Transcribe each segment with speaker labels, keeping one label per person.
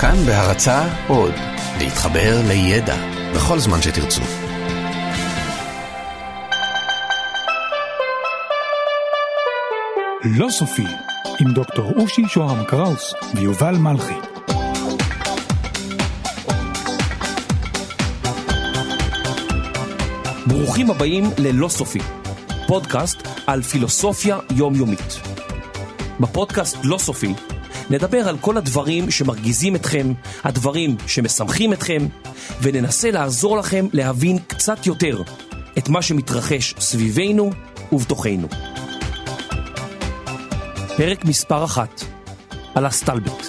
Speaker 1: כאן בהרצה עוד, להתחבר לידע בכל זמן שתרצו.
Speaker 2: לא סופי, עם דוקטור אושי שוהם קראוס ויובל מלכי.
Speaker 3: ברוכים הבאים ללא סופי, פודקאסט על פילוסופיה יומיומית. בפודקאסט לא סופי נדבר על כל הדברים שמרגיזים אתכם, הדברים שמשמחים אתכם, וננסה לעזור לכם להבין קצת יותר את מה שמתרחש סביבנו ובתוכנו. פרק מספר אחת, על הסטלבט.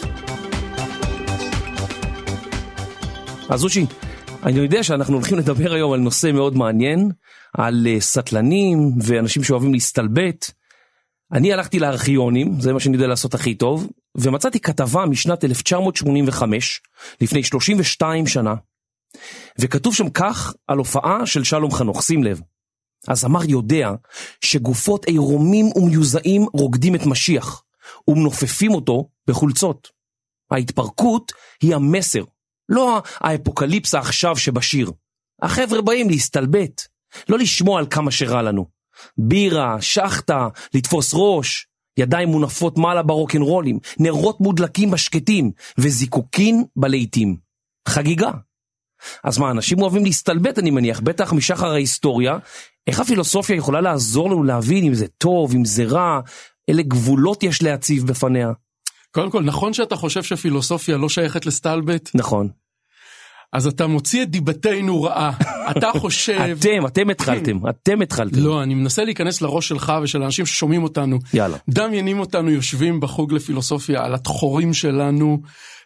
Speaker 3: אז אושי, אני יודע שאנחנו הולכים לדבר היום על נושא מאוד מעניין, על אה, סטלנים ואנשים שאוהבים להסתלבט. אני הלכתי לארכיונים, זה מה שאני יודע לעשות הכי טוב, ומצאתי כתבה משנת 1985, לפני 32 שנה, וכתוב שם כך על הופעה של שלום חנוך, שים לב. הזמר יודע שגופות עירומים ומיוזעים רוקדים את משיח, ומנופפים אותו בחולצות. ההתפרקות היא המסר, לא האפוקליפסה עכשיו שבשיר. החבר'ה באים להסתלבט, לא לשמוע על כמה שרע לנו. בירה, שחטה, לתפוס ראש, ידיים מונפות מעלה ברוקנרולים, נרות מודלקים בשקטים, וזיקוקין בלהיטים. חגיגה. אז מה, אנשים אוהבים להסתלבט, אני מניח, בטח משחר ההיסטוריה. איך הפילוסופיה יכולה לעזור לנו להבין אם זה טוב, אם זה רע, אילו גבולות יש להציב בפניה?
Speaker 4: קודם כל, נכון שאתה חושב שפילוסופיה לא שייכת לסטלבט?
Speaker 3: נכון.
Speaker 4: אז אתה מוציא את דיבתנו רעה. אתה חושב...
Speaker 3: אתם, אתם התחלתם, אתם התחלתם.
Speaker 4: לא, אני מנסה להיכנס לראש שלך ושל האנשים ששומעים אותנו.
Speaker 3: יאללה.
Speaker 4: דמיינים אותנו יושבים בחוג לפילוסופיה על התחורים שלנו,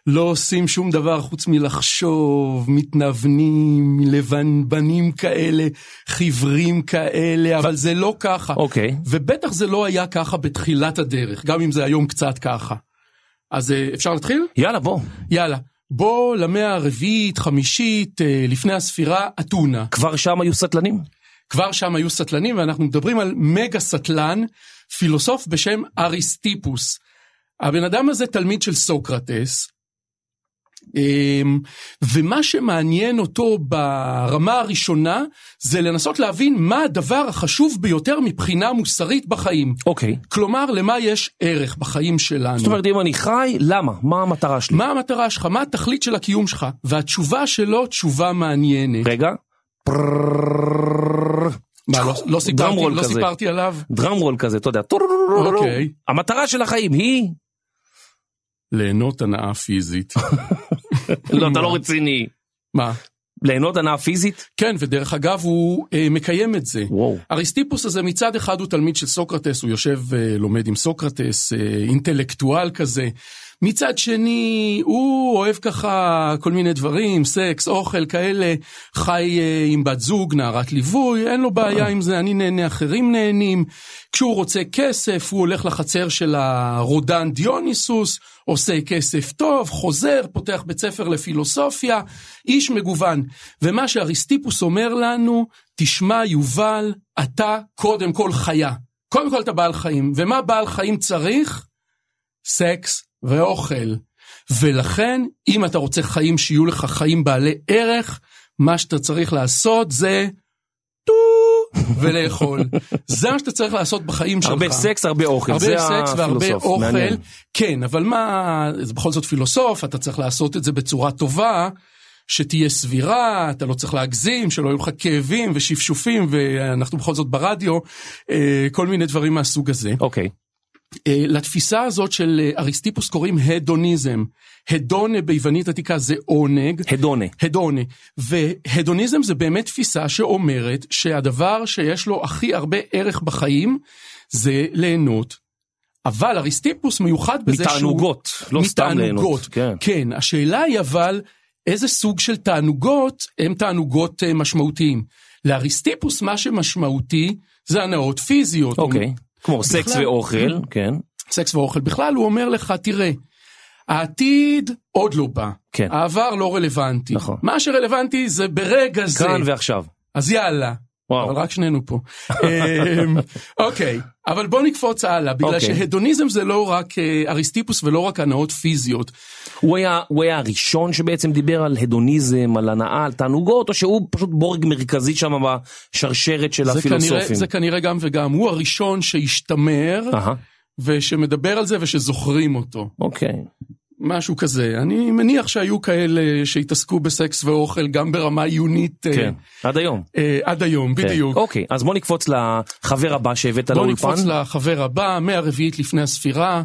Speaker 4: לא עושים שום דבר חוץ מלחשוב, מתנוונים, לבנבנים כאלה, חיוורים כאלה, אבל זה לא ככה.
Speaker 3: אוקיי.
Speaker 4: ובטח זה לא היה ככה בתחילת הדרך, גם אם זה היום קצת ככה. אז אה, אפשר להתחיל?
Speaker 3: יאללה, בוא.
Speaker 4: יאללה. בוא למאה הרביעית, חמישית, אה, לפני הספירה, אתונה.
Speaker 3: כבר שם היו סטלנים?
Speaker 4: כבר שם היו סטלנים, ואנחנו מדברים על מגה סטלן, פילוסוף בשם אריסטיפוס. הבן אדם הזה תלמיד של סוקרטס, ומה שמעניין אותו ברמה הראשונה זה לנסות להבין מה הדבר החשוב ביותר מבחינה מוסרית בחיים.
Speaker 3: אוקיי.
Speaker 4: כלומר, למה יש ערך בחיים שלנו.
Speaker 3: זאת אומרת, אם אני חי, למה? מה המטרה שלי?
Speaker 4: מה המטרה שלך? מה התכלית של הקיום שלך? והתשובה שלו תשובה מעניינת.
Speaker 3: רגע.
Speaker 4: מה, לא, לא, סיפרתי, לא
Speaker 3: כזה.
Speaker 4: סיפרתי עליו?
Speaker 3: דראם רול כזה, אתה יודע.
Speaker 4: אוקיי.
Speaker 3: המטרה של החיים היא...
Speaker 4: ליהנות הנאה פיזית.
Speaker 3: לא, אתה לא רציני.
Speaker 4: מה?
Speaker 3: ליהנות הנאה פיזית?
Speaker 4: כן, ודרך אגב, הוא אה, מקיים את זה.
Speaker 3: וואו.
Speaker 4: אריסטיפוס הזה מצד אחד הוא תלמיד של סוקרטס, הוא יושב אה, לומד עם סוקרטס, אה, אינטלקטואל כזה. מצד שני, הוא אוהב ככה כל מיני דברים, סקס, אוכל, כאלה, חי אה, עם בת זוג, נערת ליווי, אין לו בעיה עם זה, אני נהנה, אחרים נהנים. כשהוא רוצה כסף, הוא הולך לחצר של הרודן דיוניסוס, עושה כסף טוב, חוזר, פותח בית ספר לפילוסופיה, איש מגוון. ומה שאריסטיפוס אומר לנו, תשמע יובל, אתה קודם כל חיה. קודם כל אתה בעל חיים, ומה בעל חיים צריך? סקס ואוכל. ולכן, אם אתה רוצה חיים שיהיו לך חיים בעלי ערך, מה שאתה צריך לעשות זה ולאכול. זה מה שאתה צריך לעשות בחיים שלך.
Speaker 3: הרבה סקס, הרבה אוכל.
Speaker 4: הרבה
Speaker 3: זה
Speaker 4: סקס והרבה
Speaker 3: הפילוסוף.
Speaker 4: אוכל,
Speaker 3: מעניין.
Speaker 4: כן, אבל מה, זה בכל זאת פילוסוף, אתה צריך לעשות את זה בצורה טובה, שתהיה סבירה, אתה לא צריך להגזים, שלא יהיו לך כאבים ושפשופים, ואנחנו בכל זאת ברדיו, אה, כל מיני דברים מהסוג הזה.
Speaker 3: אוקיי.
Speaker 4: אה, לתפיסה הזאת של אה, אריסטיפוס קוראים הדוניזם. הדונה ביוונית עתיקה זה עונג.
Speaker 3: הדונה.
Speaker 4: הדונה. והדוניזם זה באמת תפיסה שאומרת שהדבר שיש לו הכי הרבה ערך בחיים זה ליהנות. אבל אריסטיפוס מיוחד בזה שהוא...
Speaker 3: מתענוגות, לא סתם ליהנות. כן.
Speaker 4: כן, השאלה היא אבל איזה סוג של תענוגות הם תענוגות אה, משמעותיים. לאריסטיפוס מה שמשמעותי זה הנאות פיזיות.
Speaker 3: אוקיי. כמו סקס
Speaker 4: בכלל-
Speaker 3: ואוכל, כן.
Speaker 4: סקס ואוכל. בכלל הוא אומר לך, תראה, העתיד עוד לא בא.
Speaker 3: כן.
Speaker 4: העבר לא רלוונטי.
Speaker 3: נכון.
Speaker 4: מה שרלוונטי זה ברגע זה.
Speaker 3: כאן ועכשיו.
Speaker 4: אז יאללה,
Speaker 3: וואו.
Speaker 4: אבל רק שנינו פה. אמ, אוקיי, אבל בוא נקפוץ הלאה, בגלל
Speaker 3: אוקיי.
Speaker 4: שהדוניזם זה לא רק אה, אריסטיפוס ולא רק הנאות פיזיות.
Speaker 3: הוא היה, הוא היה הראשון שבעצם דיבר על הדוניזם, על הנאה, על תענוגות, או שהוא פשוט בורג מרכזי שם בשרשרת של
Speaker 4: זה כנראה,
Speaker 3: הפילוסופים?
Speaker 4: זה כנראה גם וגם, הוא הראשון שהשתמר
Speaker 3: אהה,
Speaker 4: ושמדבר על זה ושזוכרים אותו.
Speaker 3: אוקיי.
Speaker 4: משהו כזה. אני מניח שהיו כאלה שהתעסקו בסקס ואוכל גם ברמה עיונית אה,
Speaker 3: כן, עד היום.
Speaker 4: אה, עד היום,
Speaker 3: כן.
Speaker 4: בדיוק.
Speaker 3: אוקיי, אז בוא נקפוץ לחבר הבא שהבאת
Speaker 4: בוא
Speaker 3: לאולפן.
Speaker 4: נקפוץ לחבר הבא, מאה רביעית לפני הספירה,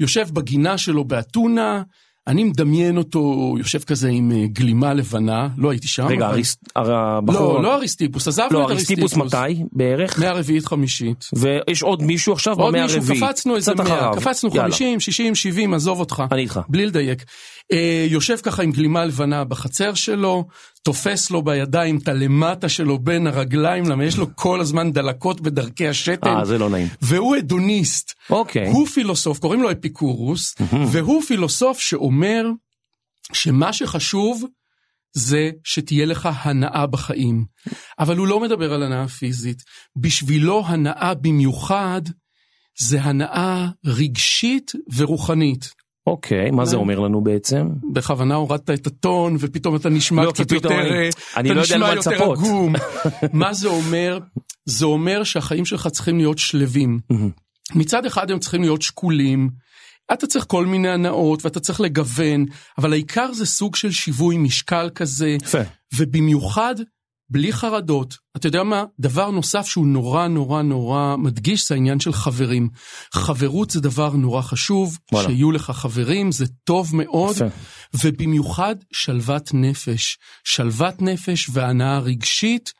Speaker 4: יושב בגינה שלו באתונה, אני מדמיין אותו יושב כזה עם אה, גלימה לבנה, לא הייתי שם.
Speaker 3: רגע, הבחור...
Speaker 4: לא, לא אריסטיפוס, עזבנו
Speaker 3: לא,
Speaker 4: את
Speaker 3: אריסטיפוס מתי בערך?
Speaker 4: מאה רביעית חמישית.
Speaker 3: ויש עוד מישהו עכשיו
Speaker 4: עוד
Speaker 3: במאה
Speaker 4: מישהו,
Speaker 3: הרביעית.
Speaker 4: קפצנו איזה מאה. קפצנו
Speaker 3: יאללה,
Speaker 4: חמישים, שישים, שבעים, עזוב אותך.
Speaker 3: אני איתך.
Speaker 4: בלי לדייק. אה, יושב ככה עם גלימה לבנה בחצר שלו, תופס לו בידיים את הלמטה שלו בין הרגליים, למה יש לו כל הזמן דלקות בדרכי השתן.
Speaker 3: אה, זה לא נעים.
Speaker 4: והוא הדוניסט.
Speaker 3: אוקיי.
Speaker 4: הוא פילוסוף, קוראים לו אפיקורוס, והוא פילוסוף שאומר שמה שחשוב זה שתהיה לך הנאה בחיים. אבל הוא לא מדבר על הנאה פיזית. בשבילו הנאה במיוחד זה הנאה רגשית ורוחנית.
Speaker 3: אוקיי, מה זה. אומר לנו בעצם?
Speaker 4: בכוונה הורדת את הטון ופתאום אתה נשמע
Speaker 3: לא,
Speaker 4: קצת יותר,
Speaker 3: אני-
Speaker 4: אה, אתה
Speaker 3: לא יודע
Speaker 4: נשמע יותר. עגום. מה זה אומר? זה אומר שהחיים שלך צריכים להיות שלווים. מצד אחד הם צריכים להיות שקולים, אתה צריך כל מיני הנאות ואתה צריך לגוון, אבל העיקר זה סוג של שיווי משקל כזה. ובמיוחד בלי חרדות. אתה יודע מה? דבר נוסף שהוא נורא נורא נורא מדגיש זה העניין של חברים. חברות זה דבר נורא חשוב,
Speaker 3: וואלה.
Speaker 4: שיהיו לך חברים, זה טוב מאוד,
Speaker 3: יפה.
Speaker 4: ובמיוחד שלוות נפש. שלוות נפש והנאה רגשית,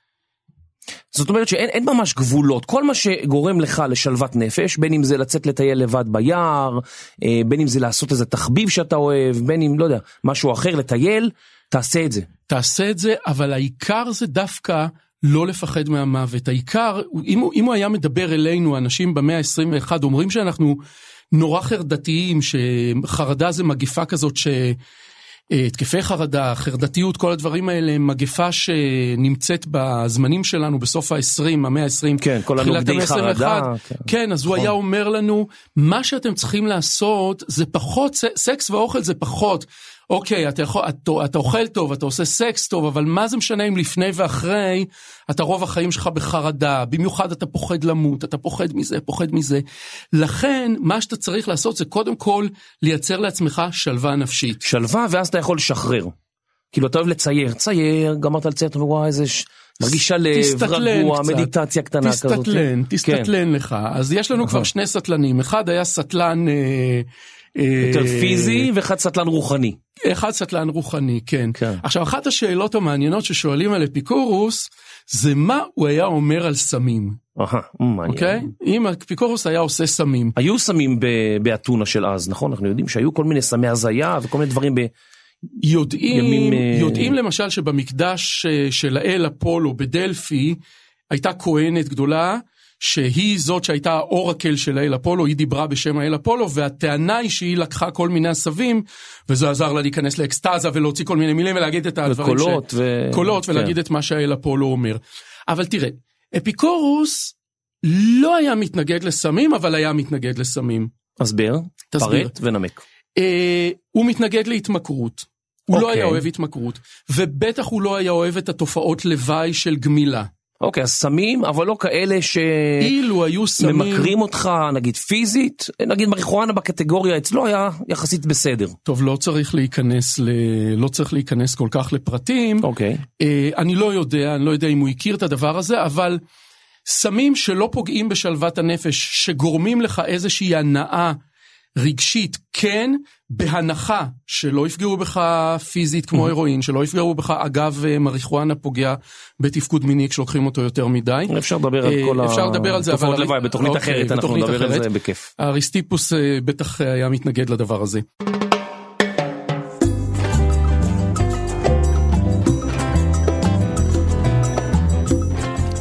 Speaker 3: זאת אומרת שאין אין ממש גבולות, כל מה שגורם לך לשלוות נפש, בין אם זה לצאת לטייל לבד ביער, אה, בין אם זה לעשות איזה תחביב שאתה אוהב, בין אם, לא יודע, משהו אחר, לטייל, תעשה את זה.
Speaker 4: תעשה את זה, אבל העיקר זה דווקא לא לפחד מהמוות. העיקר, אם, אם הוא היה מדבר אלינו, אנשים במאה ה-21 אומרים שאנחנו נורא חרדתיים, שחרדה זה מגיפה כזאת ש... אה, התקפי חרדה, חרדתיות, כל הדברים האלה הם מגפה שנמצאת בזמנים שלנו בסוף ה-20, המאה ה-20,
Speaker 3: כן, כל הנוגדי חרדה, כן.
Speaker 4: כן, אז הוא היה אומר לנו, מה שאתם צריכים לעשות זה פחות, סקס ואוכל זה פחות. אוקיי, אתה, יכול, אתה, אתה אוכל טוב, אתה עושה סקס טוב, אבל מה זה משנה אם לפני ואחרי, אתה רוב החיים שלך בחרדה, במיוחד אתה פוחד למות, אתה פוחד מזה, פוחד מזה. לכן, מה שאתה צריך לעשות זה קודם כל לייצר לעצמך שלווה נפשית.
Speaker 3: שלווה, ואז אתה יכול לשחרר. כאילו, אתה אוהב לצייר, צייר, גמרת לצייר, אתה אומר, וואי, איזה... ש... מרגיש
Speaker 4: תסתתלן
Speaker 3: רגוע,
Speaker 4: קצת.
Speaker 3: מדיטציה קטנה כזאת.
Speaker 4: תסתתלן,
Speaker 3: כן.
Speaker 4: תסתתלן לך. אז יש לנו כבר שני סטלנים, אחד היה סטלן... אה,
Speaker 3: יותר פיזי, ואחד סטלן רוחני.
Speaker 4: אחד סטלן רוחני, כן.
Speaker 3: כן.
Speaker 4: עכשיו, אחת השאלות המעניינות ששואלים על אפיקורוס, זה מה הוא היה אומר על סמים,
Speaker 3: אהה, מעניין.
Speaker 4: אוקיי? אם אפיקורוס היה עושה סמים.
Speaker 3: היו סמים באתונה של אז, נכון? אנחנו יודעים שהיו כל מיני סמי הזיה וכל מיני דברים ב...
Speaker 4: יודעים,
Speaker 3: ימים, אה,
Speaker 4: יודעים למשל שבמקדש אה, של האל אפולו בדלפי, הייתה כהנת גדולה, שהיא זאת שהייתה האורקל של האל אפולו, היא דיברה בשם האל אפולו, והטענה היא שהיא לקחה כל מיני עשבים, וזה עזר לה להיכנס לאקסטזה ולהוציא כל מיני מילים ולהגיד את הדברים
Speaker 3: וקולות ו...
Speaker 4: קולות
Speaker 3: כן.
Speaker 4: ולהגיד את מה שהאל אפולו אומר. אבל תראה, אפיקורוס לא היה מתנגד לסמים, אבל היה מתנגד לסמים.
Speaker 3: הסבר,
Speaker 4: תסביר.
Speaker 3: פרט ונמק.
Speaker 4: אה, הוא מתנגד להתמכרות. הוא לא
Speaker 3: אוקיי.
Speaker 4: היה אוהב התמכרות, ובטח הוא לא היה אוהב את התופעות לוואי של גמילה.
Speaker 3: אוקיי, אז סמים, אבל לא כאלה
Speaker 4: אילו היו סמים...
Speaker 3: שממכרים אותך, נגיד פיזית, נגיד מריחואנה בקטגוריה אצלו היה יחסית בסדר.
Speaker 4: טוב, לא צריך להיכנס ל... לא צריך להיכנס כל כך לפרטים.
Speaker 3: אוקיי.
Speaker 4: אה, אני לא יודע, אני לא יודע אם הוא הכיר את הדבר הזה, אבל סמים שלא פוגעים בשלוות הנפש, שגורמים לך איזושהי הנאה רגשית, כן, בהנחה שלא יפגעו בך פיזית כמו הרואין, שלא יפגעו בך, אגב, אה, מריחואנה פוגע בתפקוד מיני כשלוקחים אותו יותר מדי.
Speaker 3: אפשר לדבר על
Speaker 4: אה,
Speaker 3: כל
Speaker 4: אפשר לדבר על זה, אבל-
Speaker 3: לוואי בתוכנית
Speaker 4: אוקיי,
Speaker 3: אחרת, אנחנו נדבר על. זה בכיף.
Speaker 4: אריסטיפוס אה, בטח היה מתנגד לדבר הזה.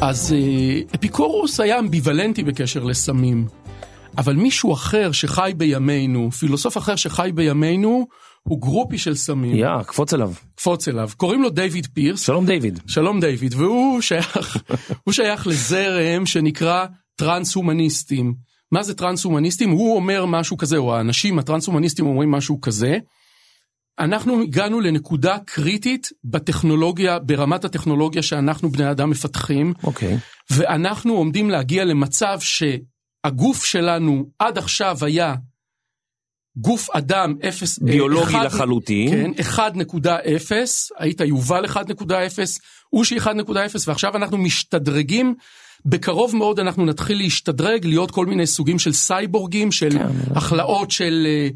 Speaker 4: אז אפיקורוס היה אמביוולנטי בקשר לסמים, אבל מישהו אחר שחי בימינו, פילוסוף אחר שחי בימינו, הוא גרופי של סמים,
Speaker 3: יא, קפוץ אליו.
Speaker 4: קפוץ אליו, קוראים לו דיוויד פירס,
Speaker 3: שלום דיוויד.
Speaker 4: שלום דיוויד, והוא שייך, הוא שייך לזרם שנקרא טרנס-הומניסטים. מה זה טרנס-הומניסטים? הוא אומר משהו כזה, או האנשים הטרנס-הומניסטים אומרים משהו כזה. אנחנו הגענו לנקודה קריטית בטכנולוגיה, ברמת הטכנולוגיה שאנחנו בני אדם מפתחים,
Speaker 3: אוקיי.
Speaker 4: ואנחנו עומדים להגיע למצב שהגוף שלנו עד עכשיו היה גוף אדם אפס,
Speaker 3: ביולוגי
Speaker 4: אחד-
Speaker 3: לחלוטין.
Speaker 4: כן, 1.0, היית יובל 1.0, אושי 1.0, ועכשיו אנחנו משתדרגים. בקרוב מאוד אנחנו נתחיל להשתדרג, להיות כל מיני סוגים של סייבורגים, של
Speaker 3: כן.
Speaker 4: הכלאות של אה,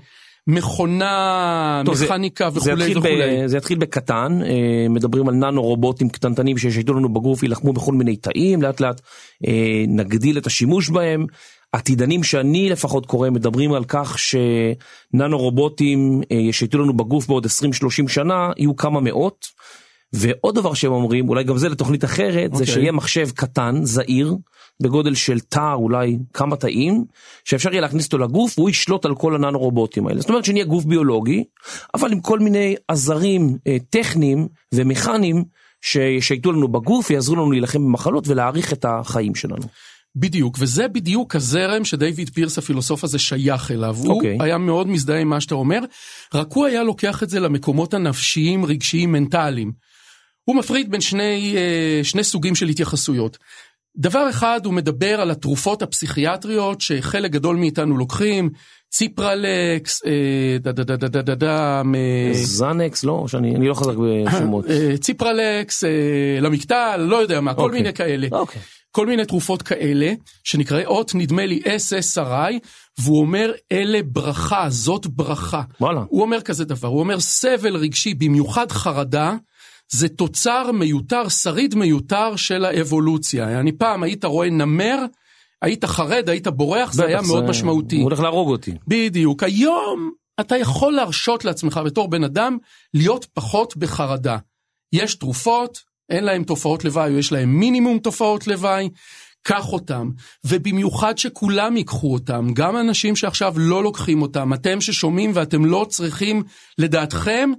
Speaker 4: מכונה,
Speaker 3: טוב,
Speaker 4: מכניקה וכולי וכולי.
Speaker 3: זה יתחיל בקטן, אה, מדברים על ננו רובוטים קטנטנים שישייטו לנו בגוף, יילחמו בכל מיני תאים, לאט לאט אה, נגדיל את השימוש בהם. עתידנים שאני לפחות קורא מדברים על כך שננו רובוטים אה, ישייטו לנו בגוף בעוד 20-30 שנה, יהיו כמה מאות. ועוד דבר שהם אומרים, אולי גם זה לתוכנית אחרת, זה
Speaker 4: אוקיי.
Speaker 3: שיהיה מחשב קטן, זעיר, בגודל של תא, אולי כמה תאים, שאפשר יהיה להכניס אותו לגוף והוא ישלוט על כל הננו רובוטים האלה. זאת אומרת שנהיה גוף ביולוגי, אבל עם כל מיני עזרים אה, טכניים ומכניים שישייטו לנו בגוף, ויעזרו לנו להילחם במחלות ולהאריך את החיים שלנו.
Speaker 4: בדיוק, וזה בדיוק הזרם שדייוויד פירס הפילוסוף הזה שייך אליו. הוא
Speaker 3: אוקיי.
Speaker 4: היה מאוד מזדהה עם מה שאתה אומר, רק הוא היה לוקח את זה למקומות הנפשיים, רגשיים, מנטליים. הוא מפריד בין שני, אה, שני סוגים של התייחסויות. דבר אחד, הוא מדבר על התרופות הפסיכיאטריות שחלק גדול מאיתנו לוקחים, ציפרלקס, אה, דה דה דה דה דה דה דה,
Speaker 3: זנקס, לא, שאני אני לא חזק בשמות.
Speaker 4: אה, ציפרלקס, למקטל, לא יודע מה, כל
Speaker 3: אוקיי.
Speaker 4: מיני כאלה.
Speaker 3: אוקיי.
Speaker 4: כל מיני תרופות כאלה, שנקראות נדמה לי SSRI, והוא אומר אלה ברכה, זאת ברכה.
Speaker 3: וואלה.
Speaker 4: הוא אומר כזה דבר, הוא אומר סבל רגשי, במיוחד חרדה, זה תוצר מיותר, שריד מיותר של האבולוציה. אני פעם היית רואה נמר, היית חרד, היית בורח, זה היה
Speaker 3: בטח,
Speaker 4: מאוד משמעותי.
Speaker 3: הוא הולך להרוג אותי.
Speaker 4: בדיוק. היום אתה יכול להרשות לעצמך בתור בן אדם להיות פחות בחרדה. יש תרופות, אין להם תופעות לוואי, או יש להם מינימום תופעות לוואי, קח אותם. ובמיוחד שכולם ייקחו אותם, גם אנשים שעכשיו לא לוקחים אותם, אתם ששומעים ואתם לא צריכים, לדעתכם,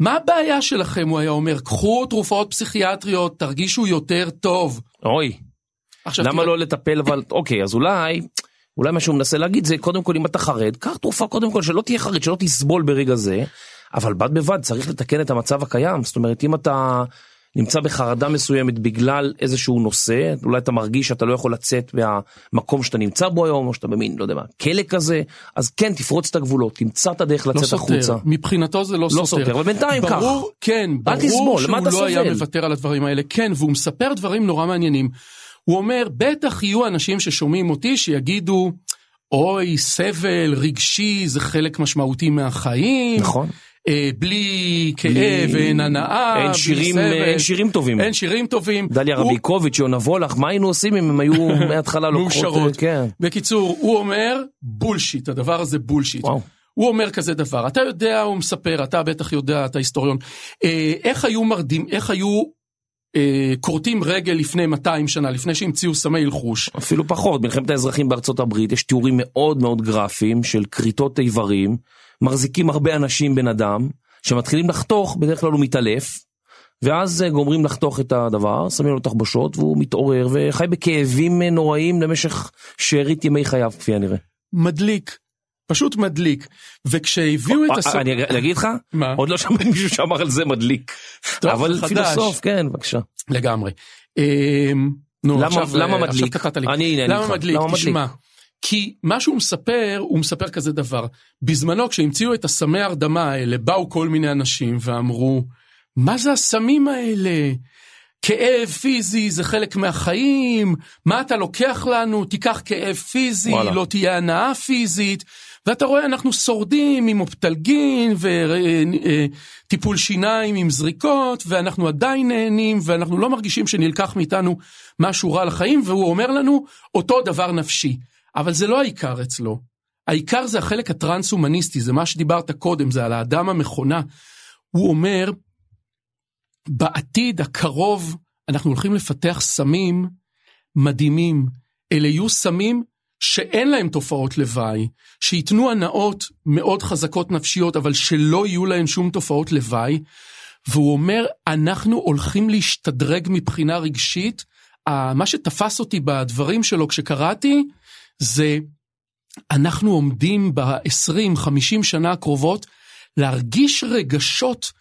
Speaker 4: מה הבעיה שלכם, הוא היה אומר, קחו תרופות פסיכיאטריות, תרגישו יותר טוב.
Speaker 3: אוי, למה
Speaker 4: תראה-
Speaker 3: לא לטפל אבל אוקיי אז אולי אולי מה שהוא מנסה להגיד זה קודם כל אם אתה חרד קח תרופה קודם כל שלא תהיה חרד שלא תסבול ברגע זה אבל בד בבד צריך לתקן את המצב הקיים. זאת אומרת אם אתה נמצא בחרדה מסוימת בגלל איזשהו נושא אולי אתה מרגיש שאתה לא יכול לצאת מהמקום שאתה נמצא בו היום או שאתה במין לא יודע מה כלא כזה אז כן תפרוץ את הגבולות תמצא את הדרך
Speaker 4: לא
Speaker 3: לצאת
Speaker 4: סותר,
Speaker 3: החוצה.
Speaker 4: מבחינתו זה לא,
Speaker 3: לא סותר, אבל בינתיים קח.
Speaker 4: ברור, כן, ברור
Speaker 3: תסבול,
Speaker 4: שהוא לא היה
Speaker 3: סובל?
Speaker 4: מוותר על הדברים האלה, כן, והוא מספר דברים נורא מעניינים. הוא אומר, בטח יהיו אנשים ששומעים אותי שיגידו, אוי, סבל רגשי זה חלק משמעותי מהחיים,
Speaker 3: נכון.
Speaker 4: אה, בלי כאב ואין הנאה,
Speaker 3: אין שירים
Speaker 4: סבל.
Speaker 3: אין שירים טובים.
Speaker 4: אין שירים טובים.
Speaker 3: דליה
Speaker 4: הוא-
Speaker 3: רביקוביץ', יונה וולך, מה היינו עושים אם הם היו מההתחלה לוקחות,
Speaker 4: מאושרות.
Speaker 3: כן.
Speaker 4: בקיצור, הוא אומר, בולשיט, הדבר הזה בולשיט.
Speaker 3: וואו.
Speaker 4: הוא אומר כזה דבר, אתה יודע, הוא מספר, אתה בטח יודע, אתה היסטוריון, אה, איך היו מרדים, איך היו אה, כורתים רגל לפני 200 שנה, לפני שהמציאו סמי אלחוש.
Speaker 3: אפילו פחות, מלחמת האזרחים בארצות הברית, יש תיאורים מאוד מאוד גרפיים של כריתות איברים, מחזיקים הרבה אנשים בן אדם, שמתחילים לחתוך, בדרך כלל הוא מתעלף, ואז אה, גומרים לחתוך את הדבר, שמים לו תחבושות, והוא מתעורר וחי בכאבים אה, נוראיים למשך שארית ימי חייו, כפי הנראה.
Speaker 4: מדליק, פשוט מדליק. וכשהביאו את הסוף...
Speaker 3: אה, אני אני אגיד לך,
Speaker 4: מה?
Speaker 3: עוד לא שמעתי מישהו שאמר על זה מדליק.
Speaker 4: טוב,
Speaker 3: אבל
Speaker 4: חדש.
Speaker 3: פילוסוף, כן, בבקשה.
Speaker 4: לגמרי. אמ, נו,
Speaker 3: למה-
Speaker 4: עכשיו,
Speaker 3: למה מדליק?
Speaker 4: עכשיו קטעת לי.
Speaker 3: אני-?
Speaker 4: למה מדליק? תשמע. כי מה שהוא מספר, הוא מספר כזה דבר. בזמנו, כשהמציאו את הסמי הרדמה האלה, באו כל מיני אנשים ואמרו, מה זה הסמים האלה? כאב פיזי זה חלק מהחיים, מה אתה לוקח לנו? תיקח כאב פיזי,
Speaker 3: וואלה.
Speaker 4: לא תהיה הנאה פיזית. ואתה רואה, אנחנו שורדים עם אופטלגין וטיפול שיניים עם זריקות, ואנחנו עדיין נהנים, ואנחנו לא מרגישים שנלקח מאיתנו משהו רע לחיים, והוא אומר לנו, אותו דבר נפשי. אבל זה לא העיקר אצלו. העיקר זה החלק הטרנס-הומניסטי, זה מה שדיברת קודם, זה על האדם המכונה. הוא אומר, בעתיד הקרוב אנחנו הולכים לפתח סמים מדהימים. אלה יהיו סמים שאין להם תופעות לוואי, שייתנו הנאות מאוד חזקות נפשיות, אבל שלא יהיו להן שום תופעות לוואי, והוא אומר, אנחנו הולכים להשתדרג מבחינה רגשית. מה שתפס אותי בדברים שלו כשקראתי, זה אנחנו עומדים ב-20-50 שנה הקרובות להרגיש רגשות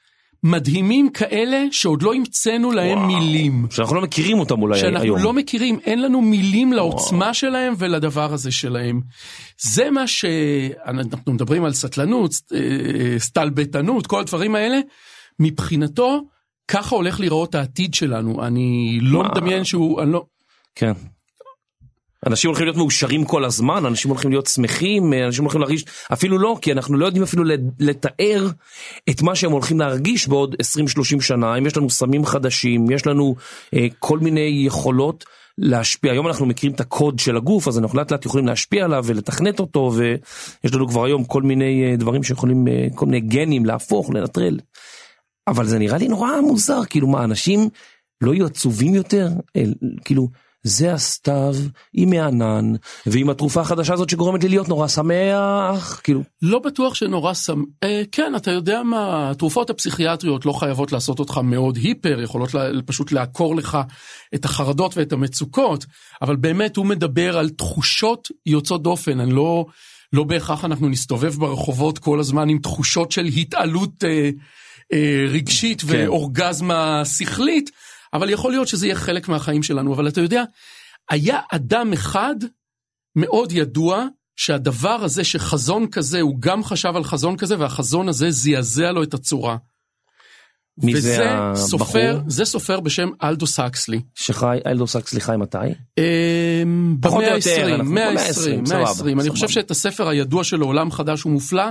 Speaker 4: מדהימים כאלה שעוד לא המצאנו להם וואו, מילים.
Speaker 3: שאנחנו לא מכירים אותם אולי
Speaker 4: שאנחנו
Speaker 3: היום.
Speaker 4: שאנחנו לא מכירים, אין לנו מילים לעוצמה וואו. שלהם ולדבר הזה שלהם. זה מה שאנחנו מדברים על סטלנות, אה, סטלבטנות, כל הדברים האלה. מבחינתו, ככה הולך להיראות העתיד שלנו. אני לא מה? מדמיין שהוא, אני לא...
Speaker 3: כן. אנשים הולכים להיות מאושרים כל הזמן, אנשים הולכים להיות שמחים, אנשים הולכים להרגיש, אפילו לא, כי אנחנו לא יודעים אפילו לתאר את מה שהם הולכים להרגיש בעוד 20-30 שנה, אם יש לנו סמים חדשים, יש לנו אה, כל מיני יכולות להשפיע, היום אנחנו מכירים את הקוד של הגוף, אז אנחנו לאט לאט יכולים להשפיע עליו ולתכנת אותו, ויש לנו כבר היום כל מיני אה, דברים שיכולים, אה, כל מיני גנים להפוך, לנטרל. אבל זה נראה לי נורא מוזר, כאילו מה, אנשים לא יהיו עצובים יותר? אל, כאילו... זה הסתיו עם הענן ועם התרופה החדשה הזאת שגורמת לי להיות נורא שמח כאילו
Speaker 4: לא בטוח שנורא שמח אה, כן אתה יודע מה התרופות הפסיכיאטריות לא חייבות לעשות אותך מאוד היפר יכולות לה, פשוט לעקור לך את החרדות ואת המצוקות אבל באמת הוא מדבר על תחושות יוצאות דופן אני לא לא בהכרח אנחנו נסתובב ברחובות כל הזמן עם תחושות של התעלות אה, אה, רגשית כן. ואורגזמה שכלית. אבל יכול להיות שזה יהיה חלק מהחיים שלנו. אבל אתה יודע, היה אדם אחד מאוד ידוע, שהדבר הזה שחזון כזה, הוא גם חשב על חזון כזה, והחזון הזה זעזע לו את הצורה.
Speaker 3: מי זה הבחור?
Speaker 4: סופר, זה סופר בשם אלדו סקסלי.
Speaker 3: שחי, אלדו סקסלי חי מתי?
Speaker 4: אמ, במאה ה-20, מאה ה-20, מאה ה-20. אני חושב שאת הספר הידוע שלו, עולם חדש ומופלא,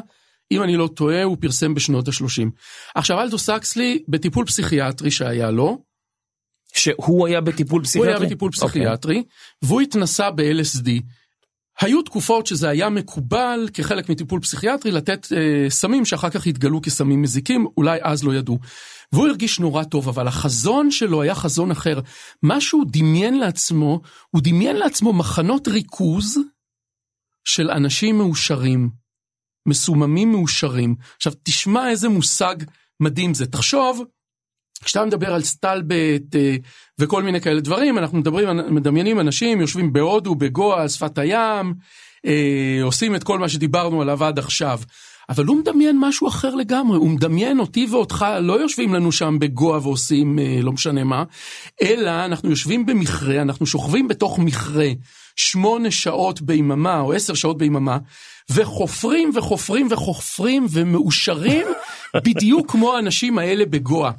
Speaker 4: אם אני לא טועה, הוא פרסם בשנות ה-30. עכשיו, אלדו סקסלי, בטיפול פסיכיאטרי שהיה לו,
Speaker 3: שהוא היה בטיפול פסיכיאטרי?
Speaker 4: הוא היה בטיפול אוקיי. פסיכיאטרי, okay. והוא התנסה ב-LSD. היו תקופות שזה היה מקובל כחלק מטיפול פסיכיאטרי לתת אה, סמים שאחר כך התגלו כסמים מזיקים, אולי אז לא ידעו. והוא הרגיש נורא טוב, אבל החזון שלו היה חזון אחר. מה שהוא דמיין לעצמו, הוא דמיין לעצמו מחנות ריכוז של אנשים מאושרים, מסוממים מאושרים. עכשיו תשמע איזה מושג מדהים זה. תחשוב, כשאתה מדבר על סטלבט אה, וכל מיני כאלה דברים, אנחנו מדברים, מדמיינים אנשים יושבים בהודו, בגואה, על שפת הים, אה, עושים את כל מה שדיברנו עליו עד עכשיו. אבל הוא מדמיין משהו אחר לגמרי, הוא מדמיין אותי ואותך, לא יושבים לנו שם בגואה ועושים אה, לא משנה מה, אלא אנחנו יושבים במכרה, אנחנו שוכבים בתוך מכרה שמונה שעות ביממה או עשר שעות ביממה, וחופרים וחופרים וחופרים ומאושרים בדיוק כמו האנשים האלה בגואה.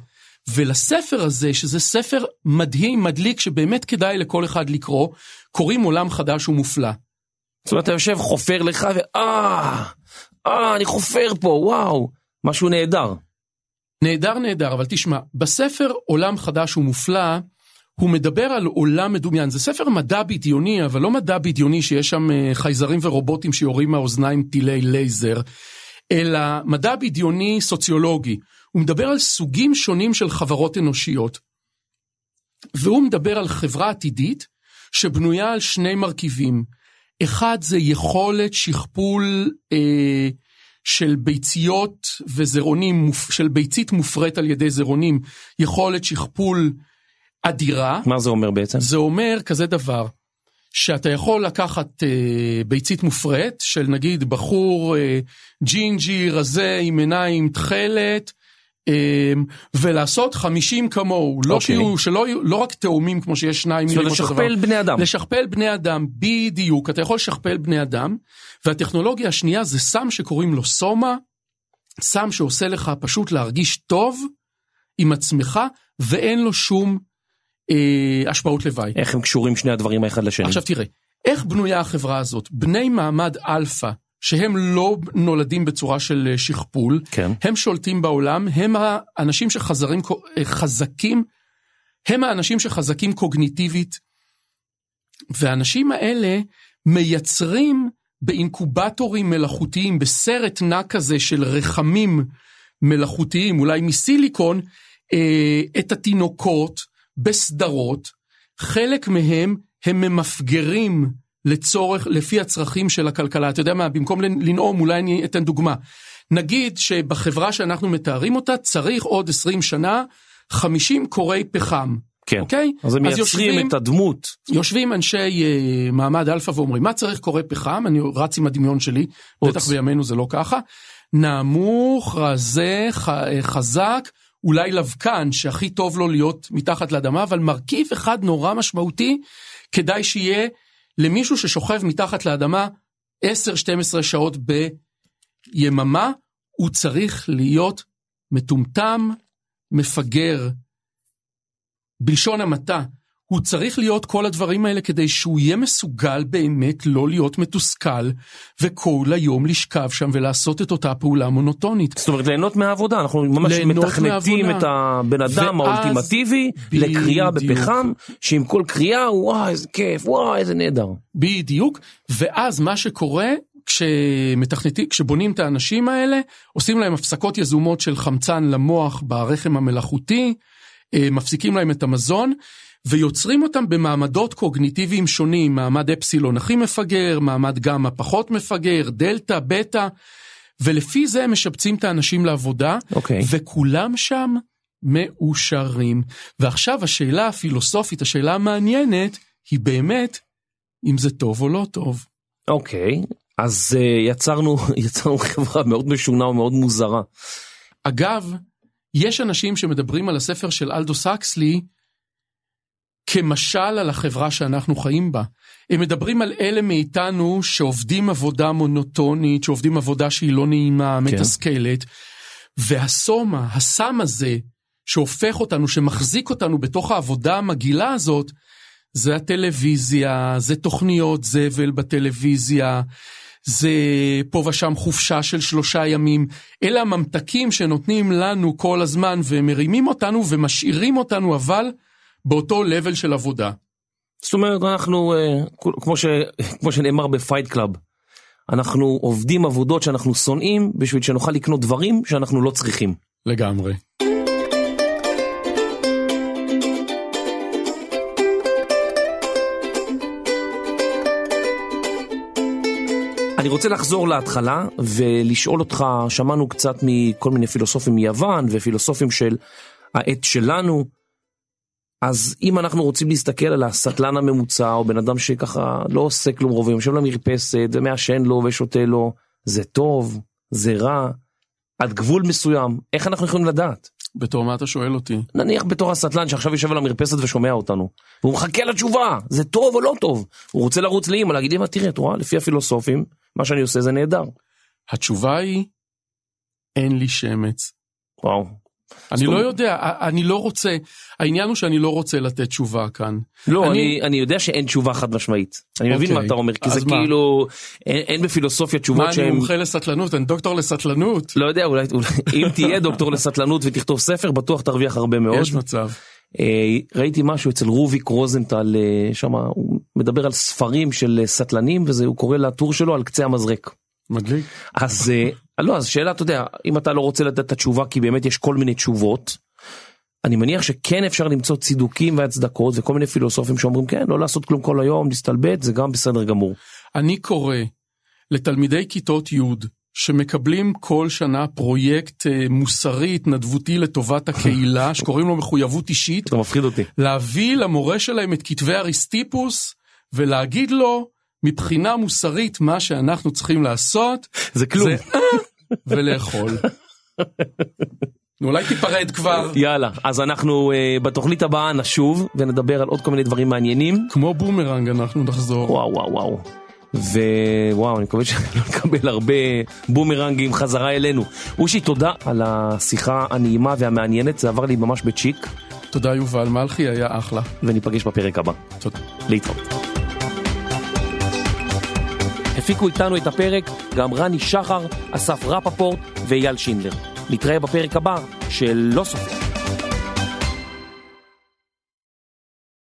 Speaker 4: ולספר הזה, שזה ספר מדהים, מדליק, שבאמת כדאי לכל אחד לקרוא, קוראים עולם חדש ומופלא.
Speaker 3: זאת אומרת, אתה יושב, חופר לך, ואה, אה, אני חופר פה, וואו, משהו נהדר.
Speaker 4: נהדר, נהדר, אבל תשמע, בספר עולם חדש ומופלא, הוא מדבר על עולם מדומיין. זה ספר מדע בדיוני, אבל לא מדע בדיוני שיש שם אה, חייזרים ורובוטים שיורים מהאוזניים טילי לייזר, אלא מדע בדיוני סוציולוגי. הוא מדבר על סוגים שונים של חברות אנושיות. והוא מדבר על חברה עתידית שבנויה על שני מרכיבים. אחד זה יכולת שכפול אה, של ביציות וזרעונים, של ביצית מופרית על ידי זרעונים, יכולת שכפול אדירה.
Speaker 3: מה זה אומר בעצם?
Speaker 4: זה אומר כזה דבר, שאתה יכול לקחת אה, ביצית מופרית של נגיד בחור אה, ג'ינג'י רזה עם עיניים תכלת, ולעשות 50 כמוהו, לא okay. אוקיי. שיהיו, שלא יהיו, לא רק תאומים כמו שיש שניים
Speaker 3: מילים. לשכפל בני אדם.
Speaker 4: לשכפל בני אדם, בדיוק, אתה יכול לשכפל בני אדם, והטכנולוגיה השנייה זה סם שקוראים לו סומה, סם שעושה לך פשוט להרגיש טוב עם עצמך, ואין לו שום אה, השפעות לוואי.
Speaker 3: איך הם קשורים שני הדברים האחד לשני?
Speaker 4: עכשיו תראה, איך בנויה החברה הזאת? בני מעמד אלפא שהם לא נולדים בצורה של אה, שכפול,
Speaker 3: כן.
Speaker 4: הם שולטים בעולם, הם האנשים שחזרים אה, חזקים, הם האנשים שחזקים קוגניטיבית, והאנשים האלה מייצרים באינקובטורים מלאכותיים, בסרט נע כזה של רחמים מלאכותיים, אולי מסיליקון, אה, את התינוקות בסדרות, חלק מהם הם ממפגרים לצורך, לפי הצרכים של הכלכלה. אתה יודע מה, במקום לנאום, אולי אני אתן דוגמה. נגיד שבחברה שאנחנו מתארים אותה צריך עוד 20 שנה 50 כורי פחם.
Speaker 3: כן.
Speaker 4: אוקיי?
Speaker 3: אז הם
Speaker 4: אז
Speaker 3: מייצרים
Speaker 4: יושבים-
Speaker 3: את הדמות.
Speaker 4: יושבים אנשי אה, מעמד אלפא ואומרים, מה צריך כורה פחם? אני רץ עם הדמיון שלי,
Speaker 3: עוץ.
Speaker 4: בטח בימינו זה לא ככה. נמוך, רזה, ח, אה, חזק, אולי לבקן, שהכי טוב לו להיות מתחת לאדמה, אבל מרכיב אחד נורא משמעותי, כדאי שיהיה למישהו ששוכב מתחת לאדמה 10-12 שעות ביממה, הוא צריך להיות מטומטם, מפגר, בלשון המעטה, הוא צריך להיות כל הדברים האלה כדי שהוא יהיה מסוגל באמת לא להיות מתוסכל וכל היום לשכב שם ולעשות את אותה פעולה מונוטונית.
Speaker 3: זאת אומרת ליהנות מהעבודה, אנחנו ממש מתכנתים
Speaker 4: מהעבודה.
Speaker 3: את הבן אדם
Speaker 4: ואז-
Speaker 3: האולטימטיבי לקריאה
Speaker 4: בדיוק.
Speaker 3: בפחם, שעם כל קריאה, וואי איזה כיף, וואי איזה נהדר.
Speaker 4: בדיוק, ואז מה שקורה כשמתכנתים, כשבונים את האנשים האלה, עושים להם הפסקות יזומות של חמצן למוח ברחם המלאכותי, אה, מפסיקים להם את המזון, ויוצרים אותם במעמדות קוגניטיביים שונים, מעמד אפסילון הכי מפגר, מעמד גמא פחות מפגר, דלתא, בטא, ולפי זה הם משבצים את האנשים לעבודה,
Speaker 3: אוקיי.
Speaker 4: וכולם שם מאושרים. ועכשיו השאלה הפילוסופית, השאלה המעניינת, היא באמת, אם זה טוב או לא טוב.
Speaker 3: אוקיי, אז uh, יצרנו, יצרנו חברה מאוד משונה ומאוד מוזרה.
Speaker 4: אגב, יש אנשים שמדברים על הספר של אלדו סקסלי כמשל על החברה שאנחנו חיים בה. הם מדברים על אלה מאיתנו שעובדים עבודה מונוטונית, שעובדים עבודה שהיא לא נעימה,
Speaker 3: כן.
Speaker 4: מתסכלת, והסומה, הסם הזה, שהופך אותנו, שמחזיק אותנו בתוך העבודה המגעילה הזאת, זה הטלוויזיה, זה תוכניות זבל בטלוויזיה, זה פה ושם חופשה של שלושה ימים. אלה הממתקים שנותנים לנו כל הזמן ומרימים אותנו ומשאירים אותנו, אבל באותו level של עבודה.
Speaker 3: זאת אומרת אנחנו, uh, כמו, ש, כמו שנאמר ב Fight Club, אנחנו עובדים עבודות שאנחנו שונאים בשביל שנוכל לקנות דברים שאנחנו לא צריכים.
Speaker 4: לגמרי.
Speaker 3: אני רוצה לחזור להתחלה ולשאול אותך, שמענו קצת מכל מיני פילוסופים מיוון ופילוסופים של העת שלנו, אז אם אנחנו רוצים להסתכל על הסטלן הממוצע, או בן אדם שככה לא עושה כלום רוב היום, יושב למרפסת ומעשן לו ושותה לו, זה טוב, זה רע, עד גבול מסוים, איך אנחנו יכולים לדעת?
Speaker 4: בתור מה אתה שואל אותי?
Speaker 3: נניח בתור הסטלן שעכשיו יושב על המרפסת ושומע אותנו, והוא מחכה לתשובה, זה טוב או לא טוב, הוא רוצה לרוץ לאמא, להגיד אמא תראה, את רואה, לפי הפילוסופים, מה שאני עושה זה נהדר.
Speaker 4: התשובה היא, אין לי שמץ.
Speaker 3: וואו.
Speaker 4: אני לא יודע, אני לא רוצה, העניין הוא שאני לא רוצה לתת תשובה כאן.
Speaker 3: לא,
Speaker 4: אני-
Speaker 3: אני, אני יודע שאין תשובה חד משמעית. אני מבין
Speaker 4: אוקיי,
Speaker 3: מה אתה אומר, כי זה
Speaker 4: מה?
Speaker 3: כאילו, אין, אין בפילוסופיה
Speaker 4: מה,
Speaker 3: תשובות
Speaker 4: אני
Speaker 3: שהן,
Speaker 4: מומחה לסטלנות? אני דוקטור לסטלנות?
Speaker 3: לא יודע, אולי, אולי אם תהיה דוקטור לסטלנות ותכתוב ספר, בטוח תרוויח הרבה מאוד.
Speaker 4: יש מצב.
Speaker 3: אה, ראיתי משהו אצל רוביק רוזנטל, אה, שם הוא מדבר על ספרים של אה, סטלנים, והוא קורא לטור שלו על קצה המזרק.
Speaker 4: מדליק.
Speaker 3: אז אה, לא, אז שאלה, אתה יודע, אם אתה לא רוצה לתת את התשובה, כי באמת יש כל מיני תשובות, אני מניח שכן אפשר למצוא צידוקים והצדקות וכל מיני פילוסופים שאומרים כן, לא לעשות כלום כל היום, להסתלבט, זה גם בסדר גמור.
Speaker 4: אני קורא לתלמידי כיתות י' שמקבלים כל שנה פרויקט אה, מוסרי התנדבותי לטובת הקהילה שקוראים לו מחויבות אישית,
Speaker 3: אתה מפחיד אותי.
Speaker 4: להביא למורה שלהם את כתבי אריסטיפוס ולהגיד לו מבחינה מוסרית מה שאנחנו צריכים לעשות
Speaker 3: זה כלום.
Speaker 4: זה אה, ולאכול. אולי תיפרד כבר.
Speaker 3: יאללה, אז אנחנו אה, בתוכנית הבאה נשוב ונדבר על עוד כל מיני דברים מעניינים.
Speaker 4: כמו בומרנג אנחנו נחזור.
Speaker 3: וואו וואו וואו. ווואו, אני מקווה שלא נקבל הרבה בומרנגים חזרה אלינו. אושי, תודה על השיחה הנעימה והמעניינת, זה עבר לי ממש בצ'יק,
Speaker 4: תודה יובל מלכי, היה אחלה.
Speaker 3: וניפגש בפרק הבא.
Speaker 4: תודה.
Speaker 3: להתראות. הפיקו איתנו את הפרק גם רני שחר, אסף רפפורט ואייל שינדלר. נתראה בפרק הבא של לא סופר.